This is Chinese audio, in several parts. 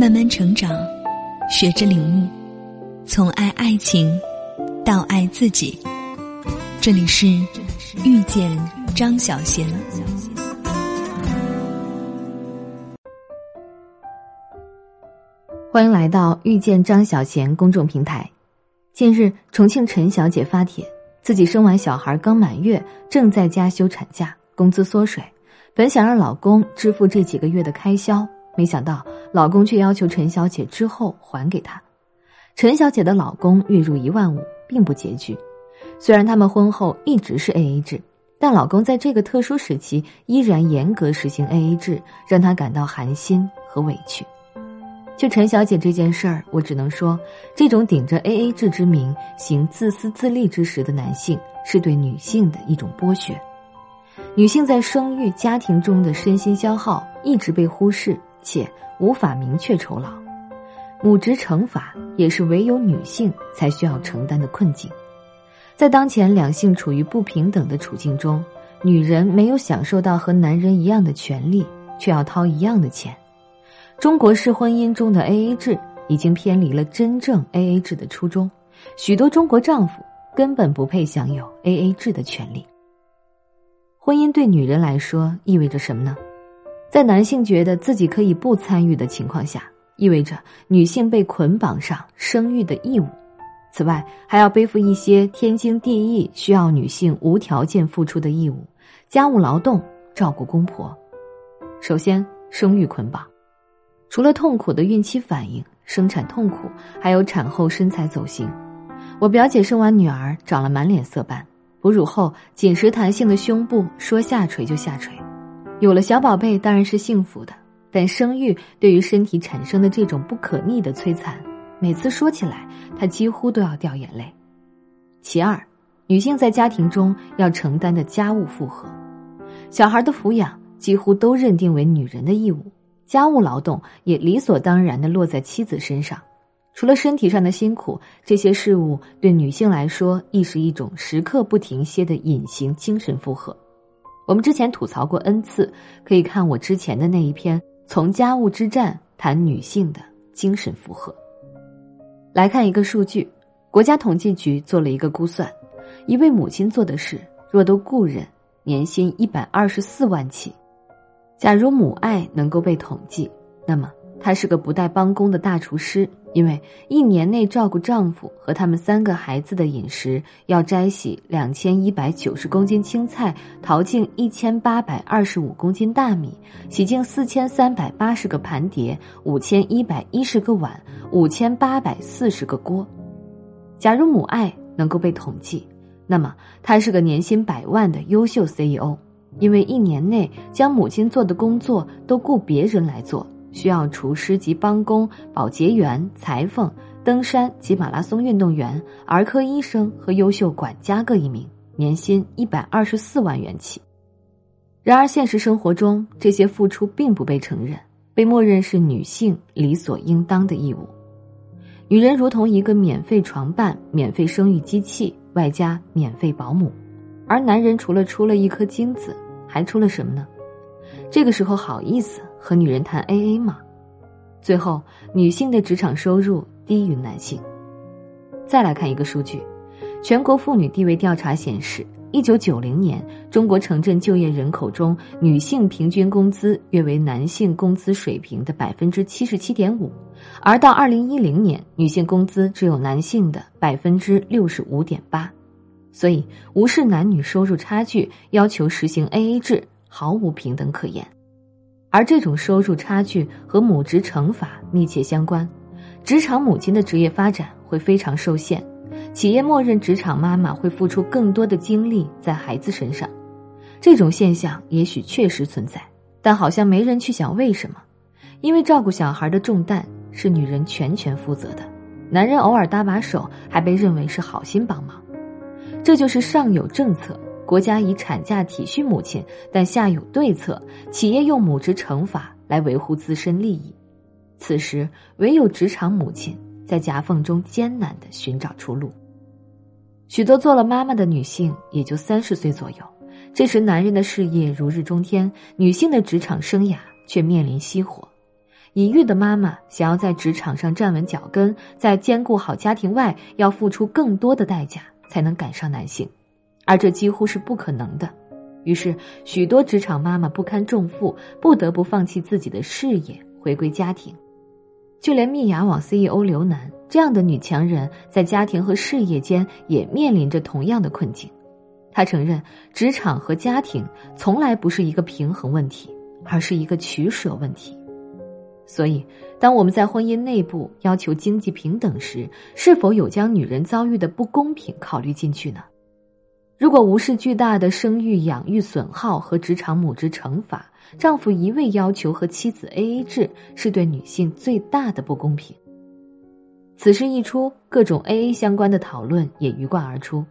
慢慢成长，学着领悟，从爱爱情到爱自己。这里是遇见张小贤。欢迎来到遇见张小贤公众平台。近日，重庆陈小姐发帖，自己生完小孩刚满月，正在家休产假，工资缩水，本想让老公支付这几个月的开销，没想到老公却要求陈小姐之后还给他。陈小姐的老公月入一万五，并不拮据。虽然他们婚后一直是 A A 制，但老公在这个特殊时期依然严格实行 A A 制，让她感到寒心和委屈。就陈小姐这件事儿，我只能说，这种顶着 A A 制之名行自私自利之实的男性，是对女性的一种剥削。女性在生育、家庭中的身心消耗一直被忽视，且无法明确酬劳。母职惩罚也是唯有女性才需要承担的困境。在当前两性处于不平等的处境中，女人没有享受到和男人一样的权利，却要掏一样的钱。中国式婚姻中的 A A 制已经偏离了真正 A A 制的初衷，许多中国丈夫根本不配享有 A A 制的权利。婚姻对女人来说意味着什么呢？在男性觉得自己可以不参与的情况下，意味着女性被捆绑上生育的义务。此外，还要背负一些天经地义需要女性无条件付出的义务：家务劳动、照顾公婆。首先，生育捆绑。除了痛苦的孕期反应、生产痛苦，还有产后身材走形。我表姐生完女儿，长了满脸色斑，哺乳后紧实弹性的胸部说下垂就下垂。有了小宝贝当然是幸福的，但生育对于身体产生的这种不可逆的摧残，每次说起来，她几乎都要掉眼泪。其二，女性在家庭中要承担的家务负荷，小孩的抚养几乎都认定为女人的义务。家务劳动也理所当然的落在妻子身上，除了身体上的辛苦，这些事物对女性来说亦是一种时刻不停歇的隐形精神负荷。我们之前吐槽过 n 次，可以看我之前的那一篇《从家务之战谈女性的精神负荷》。来看一个数据，国家统计局做了一个估算，一位母亲做的事若都雇人，年薪一百二十四万起。假如母爱能够被统计，那么她是个不带帮工的大厨师，因为一年内照顾丈夫和他们三个孩子的饮食，要摘洗两千一百九十公斤青菜，淘净一千八百二十五公斤大米，洗净四千三百八十个盘碟，五千一百一十个碗，五千八百四十个锅。假如母爱能够被统计，那么她是个年薪百万的优秀 CEO。因为一年内将母亲做的工作都雇别人来做，需要厨师及帮工、保洁员、裁缝、登山及马拉松运动员、儿科医生和优秀管家各一名，年薪一百二十四万元起。然而，现实生活中这些付出并不被承认，被默认是女性理所应当的义务。女人如同一个免费床伴、免费生育机器，外加免费保姆。而男人除了出了一颗精子，还出了什么呢？这个时候好意思和女人谈 A A 吗？最后，女性的职场收入低于男性。再来看一个数据，全国妇女地位调查显示，一九九零年中国城镇就业人口中，女性平均工资约为男性工资水平的百分之七十七点五，而到二零一零年，女性工资只有男性的百分之六十五点八。所以，无视男女收入差距，要求实行 A A 制，毫无平等可言。而这种收入差距和母职惩罚密切相关，职场母亲的职业发展会非常受限。企业默认职场妈妈会付出更多的精力在孩子身上，这种现象也许确实存在，但好像没人去想为什么。因为照顾小孩的重担是女人全权负责的，男人偶尔搭把手还被认为是好心帮忙。这就是上有政策，国家以产假体恤母亲，但下有对策，企业用母职惩罚来维护自身利益。此时，唯有职场母亲在夹缝中艰难的寻找出路。许多做了妈妈的女性也就三十岁左右，这时男人的事业如日中天，女性的职场生涯却面临熄火。已育的妈妈想要在职场上站稳脚跟，在兼顾好家庭外，要付出更多的代价才能赶上男性，而这几乎是不可能的。于是，许多职场妈妈不堪重负，不得不放弃自己的事业，回归家庭。就连蜜芽网 CEO 刘楠这样的女强人，在家庭和事业间也面临着同样的困境。她承认，职场和家庭从来不是一个平衡问题，而是一个取舍问题。所以，当我们在婚姻内部要求经济平等时，是否有将女人遭遇的不公平考虑进去呢？如果无视巨大的生育养育损耗和职场母职惩罚，丈夫一味要求和妻子 A A 制，是对女性最大的不公平。此事一出，各种 A A 相关的讨论也鱼贯而出：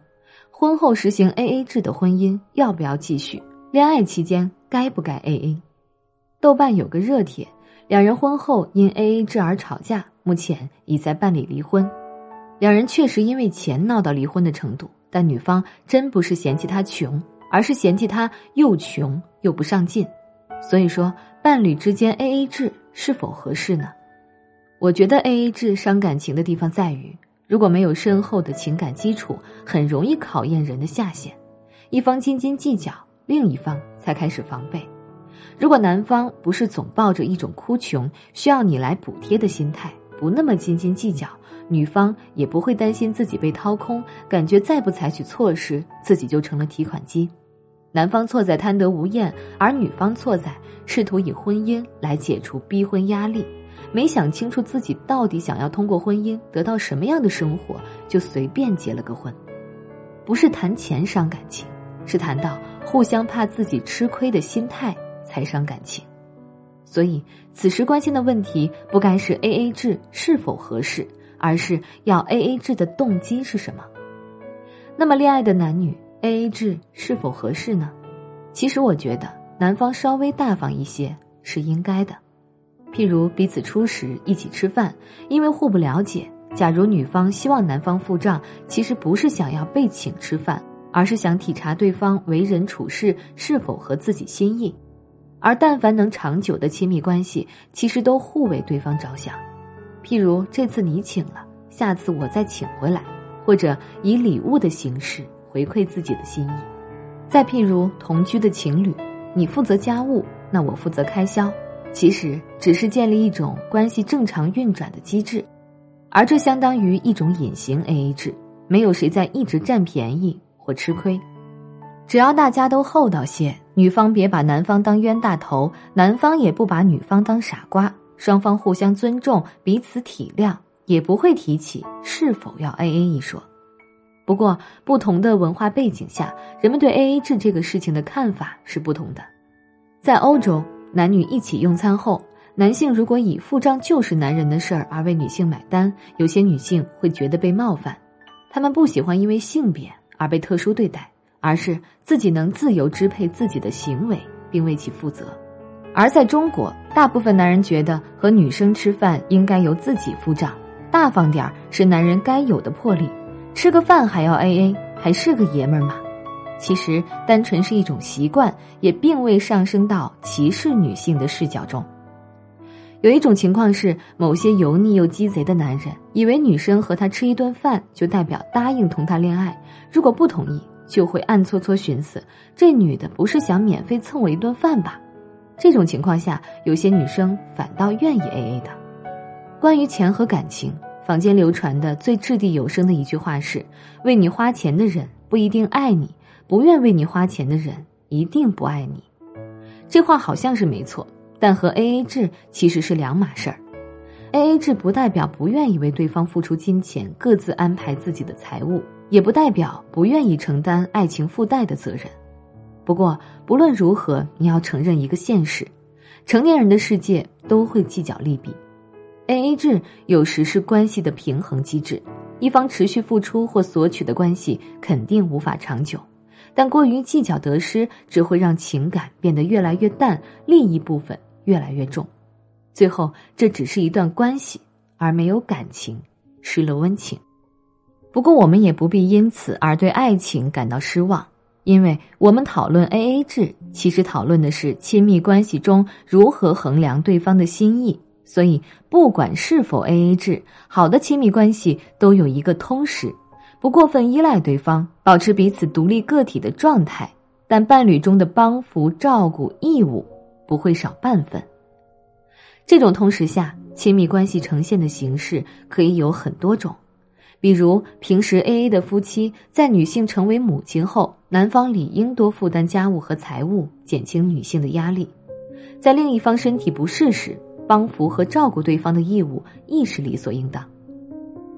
婚后实行 A A 制的婚姻要不要继续？恋爱期间该不该 A A？豆瓣有个热帖，两人婚后因 A A 制而吵架，目前已在办理离婚。两人确实因为钱闹到离婚的程度。但女方真不是嫌弃他穷，而是嫌弃他又穷又不上进。所以说，伴侣之间 A A 制是否合适呢？我觉得 A A 制伤感情的地方在于，如果没有深厚的情感基础，很容易考验人的下限。一方斤斤计较，另一方才开始防备。如果男方不是总抱着一种哭穷需要你来补贴的心态，不那么斤斤计较。女方也不会担心自己被掏空，感觉再不采取措施，自己就成了提款机。男方错在贪得无厌，而女方错在试图以婚姻来解除逼婚压力，没想清楚自己到底想要通过婚姻得到什么样的生活，就随便结了个婚。不是谈钱伤感情，是谈到互相怕自己吃亏的心态才伤感情。所以，此时关心的问题不该是 A A 制是否合适。而是要 A A 制的动机是什么？那么恋爱的男女 A A 制是否合适呢？其实我觉得男方稍微大方一些是应该的。譬如彼此初识一起吃饭，因为互不了解，假如女方希望男方付账，其实不是想要被请吃饭，而是想体察对方为人处事是否合自己心意。而但凡能长久的亲密关系，其实都互为对方着想。譬如这次你请了，下次我再请回来，或者以礼物的形式回馈自己的心意。再譬如同居的情侣，你负责家务，那我负责开销，其实只是建立一种关系正常运转的机制，而这相当于一种隐形 AA 制，没有谁在一直占便宜或吃亏。只要大家都厚道些，女方别把男方当冤大头，男方也不把女方当傻瓜。双方互相尊重，彼此体谅，也不会提起是否要 A A 一说。不过，不同的文化背景下，人们对 A A 制这个事情的看法是不同的。在欧洲，男女一起用餐后，男性如果以付账就是男人的事儿而为女性买单，有些女性会觉得被冒犯。他们不喜欢因为性别而被特殊对待，而是自己能自由支配自己的行为，并为其负责。而在中国，大部分男人觉得和女生吃饭应该由自己付账，大方点儿是男人该有的魄力。吃个饭还要 A A，还是个爷们儿吗？其实单纯是一种习惯，也并未上升到歧视女性的视角中。有一种情况是，某些油腻又鸡贼的男人以为女生和他吃一顿饭就代表答应同他恋爱，如果不同意，就会暗搓搓寻思：这女的不是想免费蹭我一顿饭吧？这种情况下，有些女生反倒愿意 A A 的。关于钱和感情，坊间流传的最掷地有声的一句话是：“为你花钱的人不一定爱你，不愿为你花钱的人一定不爱你。”这话好像是没错，但和 A A 制其实是两码事儿。A A 制不代表不愿意为对方付出金钱，各自安排自己的财物，也不代表不愿意承担爱情附带的责任。不过，不论如何，你要承认一个现实：成年人的世界都会计较利弊。A A 制有时是关系的平衡机制，一方持续付出或索取的关系肯定无法长久。但过于计较得失，只会让情感变得越来越淡，利益部分越来越重，最后这只是一段关系，而没有感情，失了温情。不过，我们也不必因此而对爱情感到失望。因为我们讨论 A A 制，其实讨论的是亲密关系中如何衡量对方的心意，所以，不管是否 A A 制，好的亲密关系都有一个通识：不过分依赖对方，保持彼此独立个体的状态。但伴侣中的帮扶、照顾义务不会少半分。这种通识下，亲密关系呈现的形式可以有很多种，比如平时 A A 的夫妻，在女性成为母亲后，男方理应多负担家务和财务，减轻女性的压力；在另一方身体不适时，帮扶和照顾对方的义务亦是理所应当。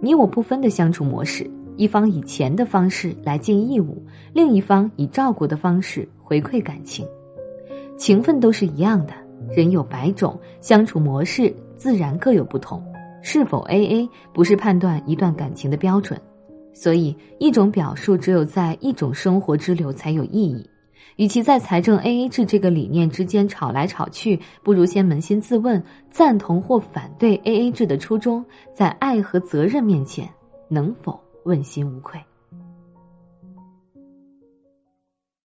你我不分的相处模式。一方以钱的方式来尽义务，另一方以照顾的方式回馈感情，情分都是一样的。人有百种相处模式，自然各有不同。是否 A A 不是判断一段感情的标准，所以一种表述只有在一种生活之流才有意义。与其在财政 A A 制这个理念之间吵来吵去，不如先扪心自问：赞同或反对 A A 制的初衷，在爱和责任面前，能否？问心无愧。